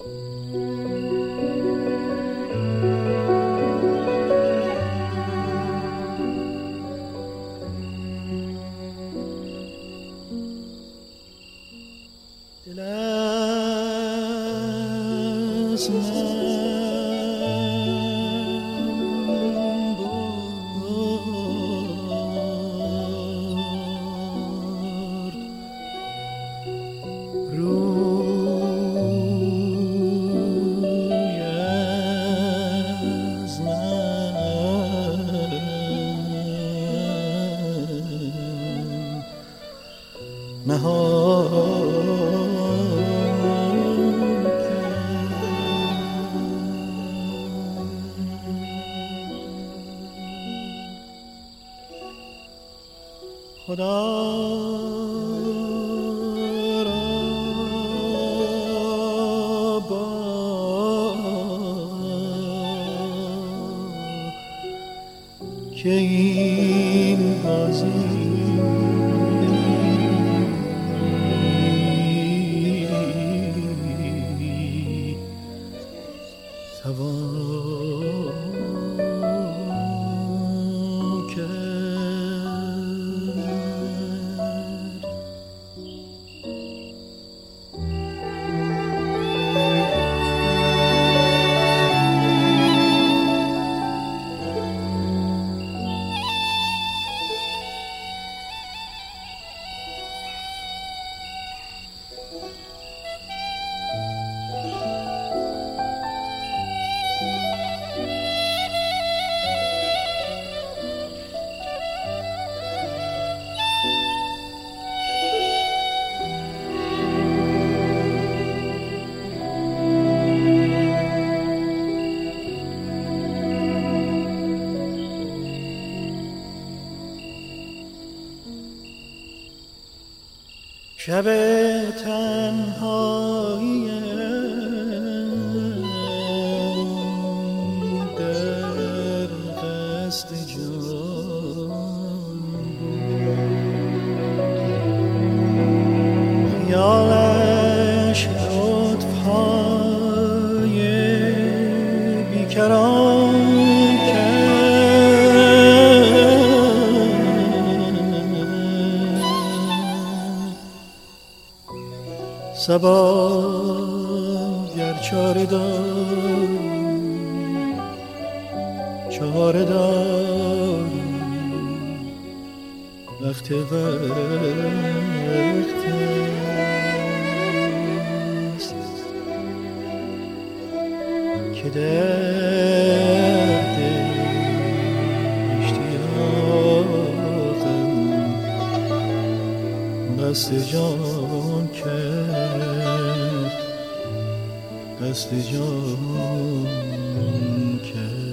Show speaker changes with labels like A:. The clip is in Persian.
A: Last night. نهان خدا که این بازی savant. شب تنهایی در قصد جان. خیالش سبا گر چاره داری چاره داری وقت وقت است که درد اشتیاقم بست جان کرد. دست جان کرد